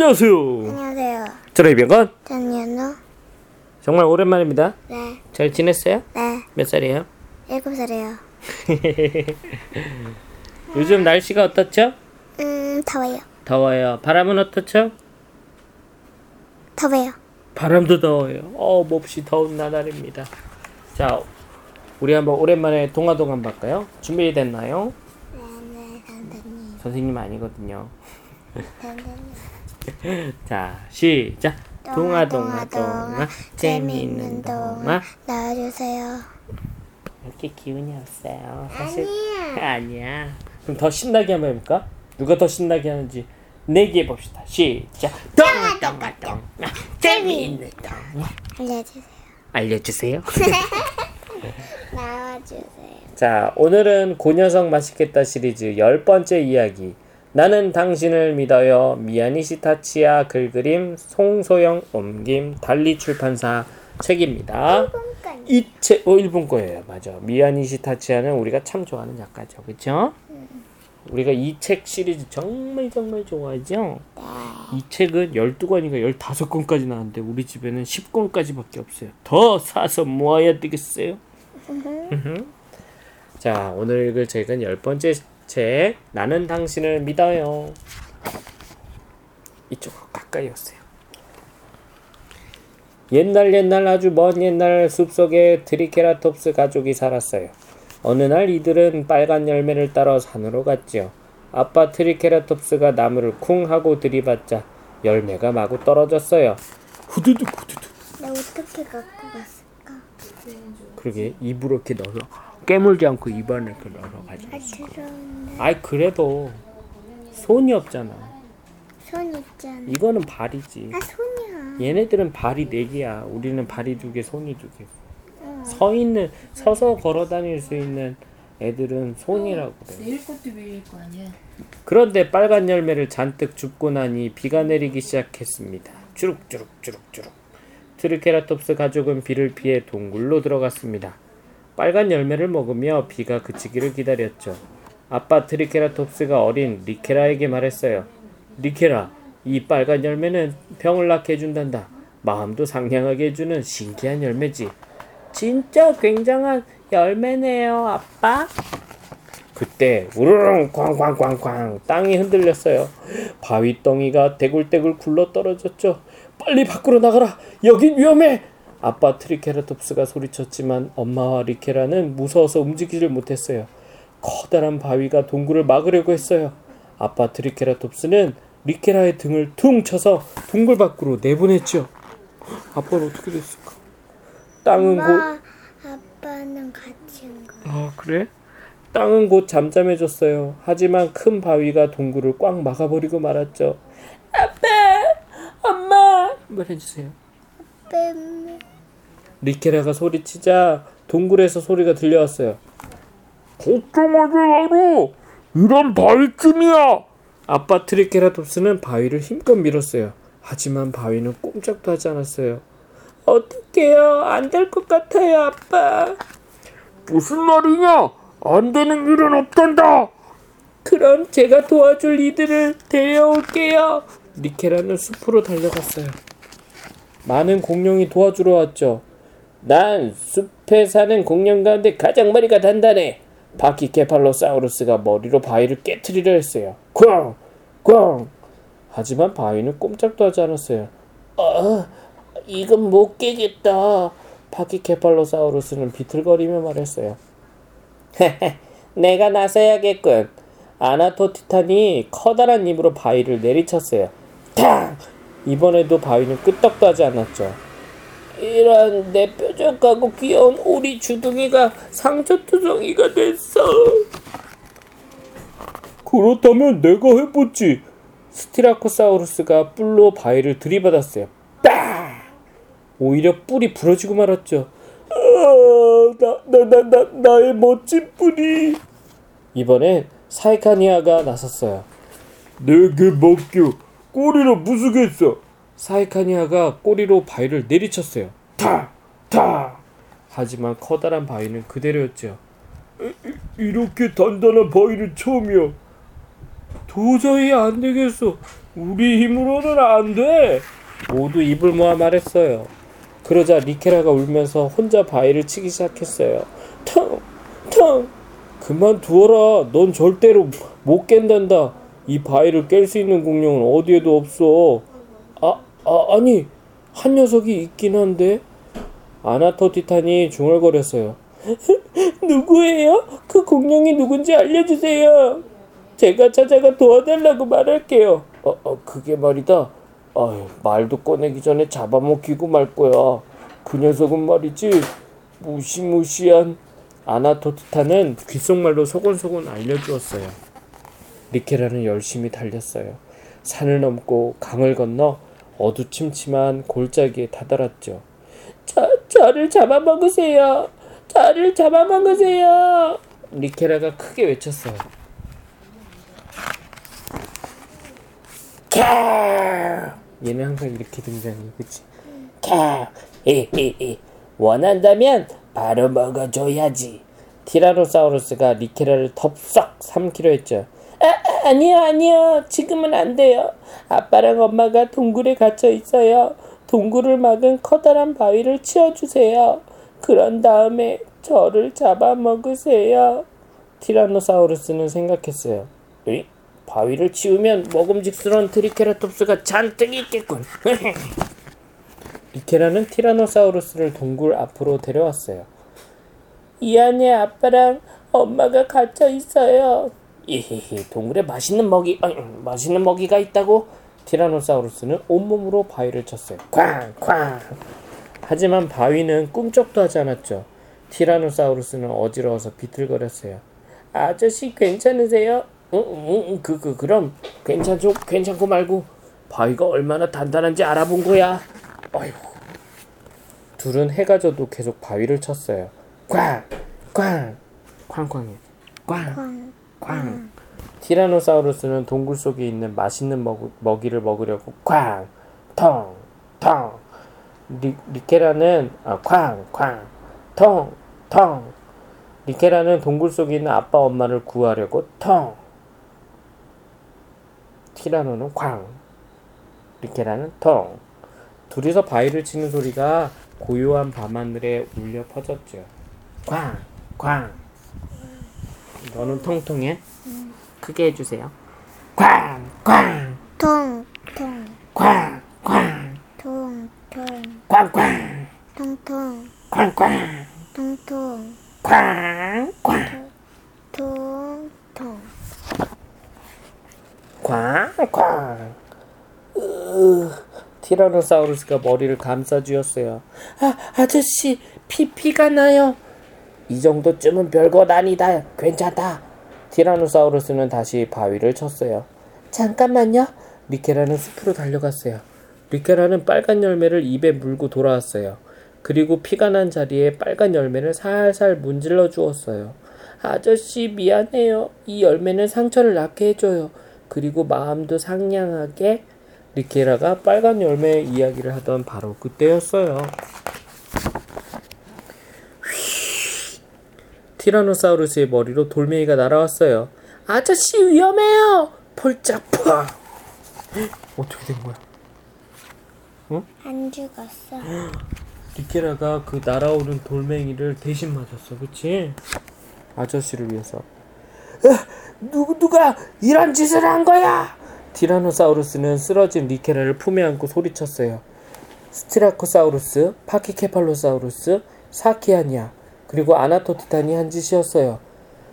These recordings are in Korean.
안녕하세요. 안녕하세요. 저의 병건 전현우. 정말 오랜만입니다. 네, 잘 지냈어요? 네, 몇 살이에요? 일곱 살이에요. 요즘 날씨가 어떻죠? 음, 더워요. 더워요. 바람은 어떻죠? 더워요. 바람도 더워요. 어, 몹시 더운 나날입니다. 자, 우리 한번 오랜만에 동화동 한번 볼까요? 준비됐나요? 네, 네, 선생님. 선생님 아니거든요. 선생님. 자, 시작. 동화, 동화, 동화, 재미있는 동화. 나와주세요. 이렇게 기운이 없어요. 사실 아니야. 아니야. 그럼 더 신나게 한번 해볼까? 누가 더 신나게 하는지 내기 해 봅시다. 시작. 동화, 동화, 동화. 재미있는 동화. 알려주세요. 알려주세요. 나와주세요. 자, 오늘은 고녀석 맛있겠다 시리즈 열 번째 이야기. 나는 당신을 믿어요. 미야니시 타치야 글그림 송소영 옮김 달리 출판사 책입니다. 이 책, 어, 일본 거예요. 맞아. 미야니시 타치야는 우리가 참 좋아하는 작가죠. 그쵸? 우리가 이 책 시리즈 정말 정말 좋아하죠? 이 책은 12권인가 15권까지 나왔는데 우리 집에는 10권까지밖에 없어요. 더 사서 모아야 되겠어요? 자, 오늘 읽을 책은 열 번째 책, 나는 당신을 믿어요. 이쪽으로 가까이 오세요. 옛날 옛날 아주 먼 옛날 숲속에 트리케라톱스 가족이 살았어요. 어느 날 이들은 빨간 열매를 따러 산으로 갔지요. 아빠 트리케라톱스가 나무를 쿵 하고 들이받자 열매가 마구 떨어졌어요. 후두둑 후두둑. 나 어떻게 갖고 갔을까? 그러게 입으로 이렇게 넣어서 깨물지 않고 입안에 이렇게 넣어서 가지고. 아, 들어온다. 아이 그래도 손이 없잖아. 손 있잖아. 이거는 발이지. 아, 손이야. 얘네들은 발이 네 개야. 우리는 발이 두 개, 손이 두 개. 응. 서 있는 서서 걸어 다닐 수 있는 애들은 손이라고 그래. 내일 것도 밀릴 거 아니야. 그런데 빨간 열매를 잔뜩 줍고 나니 비가 내리기 시작했습니다. 주룩주룩주룩주룩. 트리케라톱스 가족은 비를 피해 동굴로 들어갔습니다. 빨간 열매를 먹으며 비가 그치기를 기다렸죠. 아빠 트리케라톱스가 어린 리케라에게 말했어요. 리케라, 이 빨간 열매는 병을 낫게 해준단다. 마음도 상냥하게 해주는 신기한 열매지. 진짜 굉장한 열매네요, 아빠. 그때 우르릉 꽝꽝꽝꽝 땅이 흔들렸어요. 바위 덩이가 대굴대굴 굴러 떨어졌죠. 빨리 밖으로 나가라. 여긴 위험해. 아빠 트리케라톱스가 소리쳤지만 엄마와 리케라는 무서워서 움직이질 못했어요. 커다란 바위가 동굴을 막으려고 했어요. 아빠 트리케라톱스는 리케라의 등을 퉁 쳐서 동굴 밖으로 내보냈죠. 아빠는 어떻게 됐을까? 땅은 곧 엄마, 아빠는 온 거. 아 그래? 땅은 곧 잠잠해졌어요. 하지만 큰 바위가 동굴을 꽉 막아버리고 말았죠. 아빠, 엄마, 한번 해주세요. 뺨. 리케라가 소리치자 동굴에서 소리가 들려왔어요. 걱정하지 마라. 이런 바위쯤이야. 아빠 트리케라톱스는 바위를 힘껏 밀었어요. 하지만 바위는 꼼짝도 하지 않았어요. 어떡해요? 안 될 것 같아요, 아빠. 무슨 말이냐? 안 되는 일은 없단다. 그럼 제가 도와줄 이들을 데려올게요. 리케라는 숲으로 달려갔어요. 많은 공룡이 도와주러 왔죠. 난 숲에 사는 공룡 가운데 가장 머리가 단단해. 바키케팔로사우루스가 머리로 바위를 깨트리려 했어요. 꽝! 꽝! 하지만 바위는 꼼짝도 하지 않았어요. 아, 이건 못 깨겠다. 바키케팔로사우루스는 비틀거리며 말했어요. 내가 나서야겠군. 아나토티탄이 커다란 입으로 바위를 내리쳤어요. 탕! 이번에도 바위는 끄떡도 하지 않았죠. 이런 내 뾰족하고 귀여운 오리 주둥이가 상처투성이가 됐어. 그렇다면 내가 해보지. 스티라코사우루스가 뿔로 바위를 들이받았어요. 딱! 오히려 뿔이 부러지고 말았죠. 아, 나, 나, 나, 나, 나의 멋진 뿔이. 이번엔 사이카니아가 나섰어요. 내게 맡겨. 꼬리로 부수겠어. 사이카니아가 꼬리로 바위를 내리쳤어요. 타! 타! 하지만 커다란 바위는 이- 이렇게 단단한 바위는 처음이야. 도저히 안 되겠어. 우리 힘으로는 안 돼. 모두 입을 모아 말했어요. 그러자 리케라가 울면서 혼자 바위를 치기 시작했어요. 텅, 텅. 그만 두어라. 넌 절대로 못 깬단다. 이 바위를 깰 수 있는 공룡은 어디에도 없어. 아, 아 아니 한 녀석이 있긴 한데. 아나토 티탄이 중얼거렸어요. 누구예요? 그 공룡이 누군지 알려주세요. 제가 찾아가 도와달라고 말할게요. 어, 어 그게 말이다. 아유, 말도 꺼내기 전에 잡아먹히고 말 거야. 그 녀석은 말이지 무시무시한 아나토티타는 귓속말로 소곤소곤 알려주었어요. 리케라는 열심히 달렸어요. 산을 넘고 강을 건너 어두침침한 골짜기에 다다랐죠. 저, 저를 잡아먹으세요. 저를 잡아먹으세요. 리케라가 크게 외쳤어요. 캬! 얘는 항상 이렇게 등장해, 그치? 캬! 히히히. 원한다면 바로 먹어줘야지. 티라노사우루스가 리케라를 덥석 삼키려 했죠. 아, 아니요, 아니요. 지금은 안 돼요. 아빠랑 엄마가 동굴에 갇혀 있어요. 동굴을 막은 커다란 바위를 치워주세요. 그런 다음에 저를 잡아먹으세요. 티라노사우루스는 생각했어요. 에이? 바위를 치우면 먹음직스러운 트리케라톱스가 잔뜩 있겠군. 리케라는 티라노사우루스를 동굴 앞으로 데려왔어요. 이 안에 아빠랑 엄마가 갇혀 있어요. 이히히 동굴에 맛있는 먹이 아니, 맛있는 먹이가 있다고 티라노사우루스는 온몸으로 바위를 쳤어요. 쾅쾅. 하지만 바위는 꿈쩍도 하지 않았죠. 티라노사우루스는 어지러워서 비틀거렸어요. 아저씨 괜찮으세요? 응, 응, 응, 그, 그, 그럼 괜찮죠? 괜찮고 말고 바위가 얼마나 단단한지 알아본 거야. 어휴. 둘은 해가 져도 계속 바위를 쳤어요. 꽝, 꽝, 쾅쾅해, 꽝, 쾅, 쾅. 티라노사우루스는 동굴 속에 있는 맛있는 먹, 먹이를 먹으려고 쾅, 텅, 텅. 리, 리케라는 아, 쾅, 쾅, 텅, 텅. 리케라는 동굴 속에 있는 아빠 엄마를 구하려고 텅. 티라노는 쾅. 리케라는 텅. 둘이서 바위를 치는 소리가 고요한 밤하늘에 울려 퍼졌죠. 쾅, 쾅. 너는 통통해? 크게 해주세요. 쾅, 쾅, 통, 통, 쾅, 쾅, 통, 통, 쾅, 쾅, 통, 통, 쾅, 쾅, 통, 통, 쾅, 쾅, 통, 통. 쾅, 쾅. 으, 티라노사우루스가 머리를 감싸쥐었어요. 아, 아저씨, 피, 피가 나요. 이 정도쯤은 별것 아니다. 괜찮다. 티라노사우루스는 다시 바위를 쳤어요. 잠깐만요. 리케라는 숲으로 달려갔어요. 리케라는 빨간 열매를 입에 물고 돌아왔어요. 그리고 피가 난 자리에 빨간 열매를 살살 문질러 주었어요. 아저씨 미안해요. 이 열매는 상처를 낫게 해줘요. 그리고 마음도 상냥하게 리케라가 빨간 열매 이야기를 하던 바로 그때였어요. 티라노사우루스의 머리로 돌멩이가 날아왔어요. 아저씨 위험해요. 폴짝 파. 어떻게 된 거야? 안 죽었어. 리케라가 그 날아오는 돌멩이를 대신 맞았어, 그치? 아저씨를 위해서. 누구 누가 이런 짓을 한 거야? 티라노사우루스는 쓰러진 리케라를 품에 안고 소리쳤어요. 스티라코사우루스, 파키케팔로사우루스, 사키아니아, 그리고 아나토티탄이 한 짓이었어요.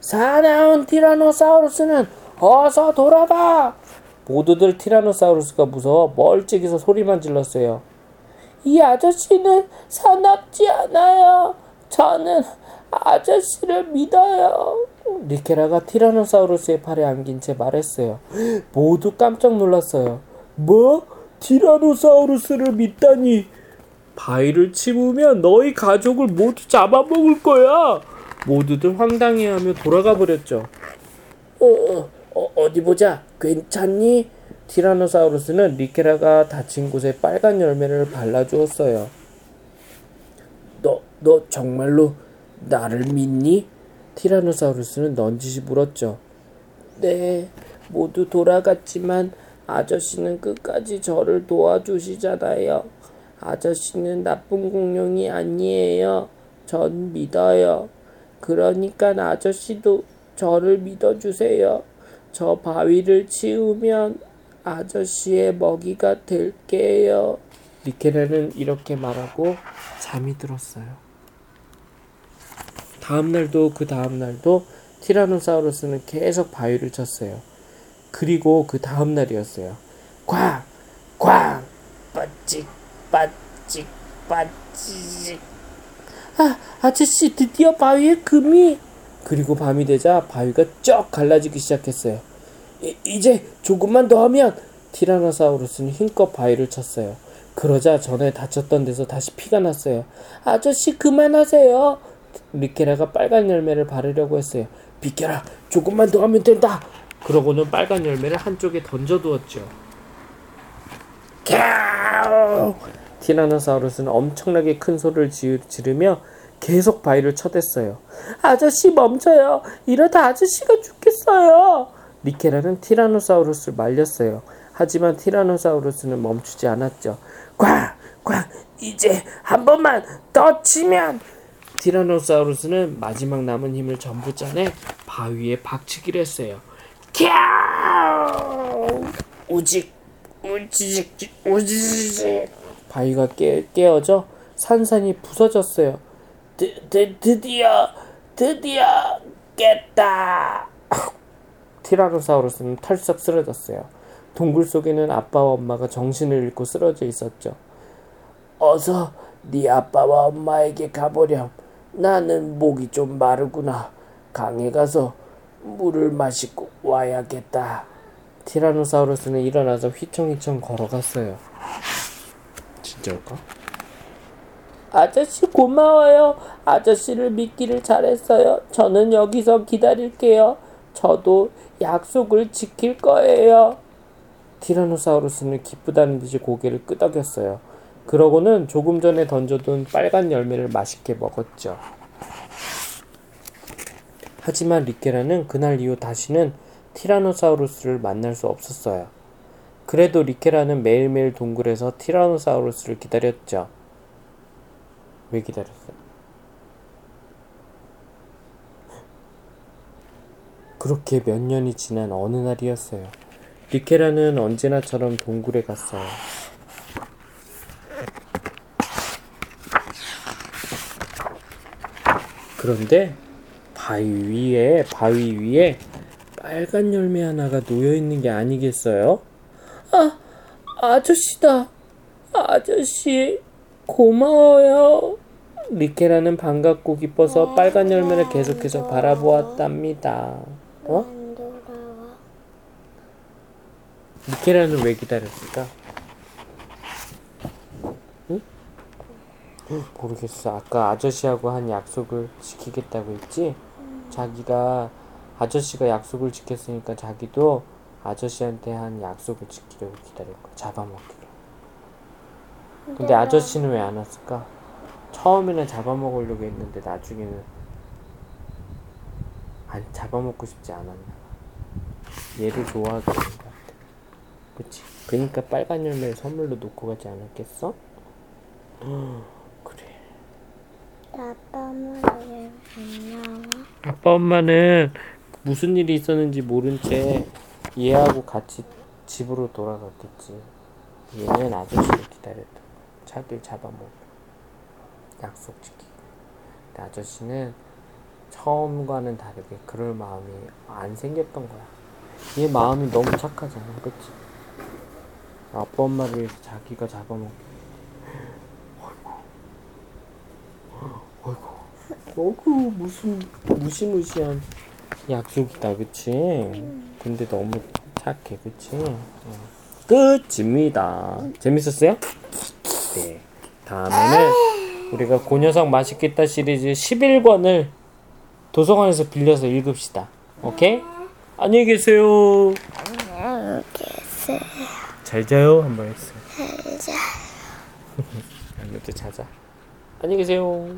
사나운 티라노사우루스는 어서 돌아가! 모두들 티라노사우루스가 무서워 멀찍이서 소리만 질렀어요. 이 아저씨는 사납지 않아요. 저는 아저씨를 믿어요. 리케라가 티라노사우루스의 팔에 안긴 채 말했어요. 모두 깜짝 놀랐어요. 뭐? 티라노사우루스를 믿다니? 바위를 치우면 너희 가족을 모두 잡아먹을 거야. 모두들 황당해하며 돌아가 버렸죠. 어, 어, 어, 어디 보자. 괜찮니? 티라노사우루스는 리케라가 다친 곳에 빨간 열매를 발라주었어요. 너, 너 정말로 나를 믿니? 티라노사우루스는 넌지시 물었죠. 네, 모두 돌아갔지만 아저씨는 끝까지 저를 도와주시잖아요. 아저씨는 나쁜 공룡이 아니에요. 전 믿어요. 그러니까 아저씨도 저를 믿어주세요. 저 바위를 치우면 아저씨의 먹이가 될게요. 리케라는 이렇게 말하고 잠이 들었어요. 다음 날도 그 다음 날도 티라노사우루스는 계속 바위를 쳤어요. 그리고 그 다음 날이었어요. 쾅! 쾅! 빠찍! 빠찍! 빠찍! 아, 아저씨 드디어 바위에 금이! 그리고 밤이 되자 바위가 쩍 갈라지기 시작했어요. 이, 이제 조금만 더 하면 티라노사우루스는 힘껏 바위를 쳤어요. 그러자 전에 다쳤던 데서 다시 피가 났어요. 아저씨 그만하세요. 리케라가 빨간 열매를 바르려고 했어요. 비켜라. 조금만 더 하면 된다. 그러고는 빨간 열매를 한쪽에 던져두었죠. 캬우! 티라노사우루스는 엄청나게 큰 소리를 지- 지르며 계속 바위를 쳐댔어요. 아저씨 멈춰요. 이러다 아저씨가 죽겠어요. 리케라는 티라노사우루스를 말렸어요. 하지만 티라노사우루스는 멈추지 않았죠. 꽝! 꽝! 이제 한 번만 더 치면 티라노사우루스는 마지막 남은 힘을 전부 짜내 바위에 박치기를 했어요. 캬! 우직 우직 우직 바위가 깨, 깨어져 산산이 부서졌어요. 드, 드, 드디어 드디어 깼다. 티라노사우루스는 털썩 쓰러졌어요. 동굴 속에는 아빠와 엄마가 정신을 잃고 쓰러져 있었죠. 어서 네 아빠와 엄마에게 가보렴. 나는 목이 좀 마르구나. 강에 가서 물을 마시고 와야겠다. 티라노사우루스는 일어나서 휘청휘청 걸어갔어요. 진짜일까? 아저씨 고마워요. 아저씨를 믿기를 잘했어요. 저는 여기서 기다릴게요. 저도 약속을 지킬 거예요. 티라노사우루스는 기쁘다는 듯이 고개를 끄덕였어요. 그러고는 조금 전에 던져둔 빨간 열매를 맛있게 먹었죠. 하지만 리케라는 그날 이후 다시는 티라노사우루스를 만날 수 없었어요. 그래도 리케라는 매일매일 동굴에서 티라노사우루스를 기다렸죠. 왜 기다렸어요? 그렇게 몇 년이 지난 어느 날이었어요. 리케라는 언제나처럼 동굴에 갔어요. 그런데 바위 위에 바위 위에 빨간 열매 하나가 놓여 있는 게 아니겠어요? 아, 아저씨다. 아저씨 고마워요. 리케라는 반갑고 기뻐서 빨간 열매를 계속해서 바라보았답니다. 어? 리케라는 왜 기다렸을까? 응? 응, 모르겠어. 아까 아저씨하고 한 약속을 지키겠다고 했지? 자기가 아저씨가 약속을 지켰으니까 자기도 아저씨한테 한 약속을 지키려고 기다릴 거야. 잡아먹기로. 근데 아저씨는 왜 안 왔을까? 처음에는 잡아먹으려고 했는데 나중에는 안 잡아먹고 싶지 않았나 봐. 얘를 좋아하게 된것 같아. 그치? 그니까 빨간 열매를 선물로 놓고 가지 않았겠어? 그래. 아빠 엄마 왜안 나와? 아빠 엄마는 무슨 일이 있었는지 모른 채 얘하고 같이 집으로 돌아갔겠지. 얘는 아저씨를 기다렸다. 자기를 잡아먹고 약속 지키고. 아저씨는 처음과는 다르게 그럴 마음이 안 생겼던 거야. 얘 마음이 너무 착하잖아, 그치? 아빠 엄마를 위해서 자기가 잡아먹기. 어이구, 어이구, 무슨 무시무시한 약속이다, 그치? 근데 너무 착해, 그치? 어. 끝입니다. 재밌었어요? 네. 다음에는 우리가 고녀석 맛있겠다 시리즈 11권을 도서관에서 빌려서 읽읍시다. 오케이? 안녕히 계세요. 계세요. 잘 자요. 한번 했어요. 자. 이것도 자자. 안녕히 계세요.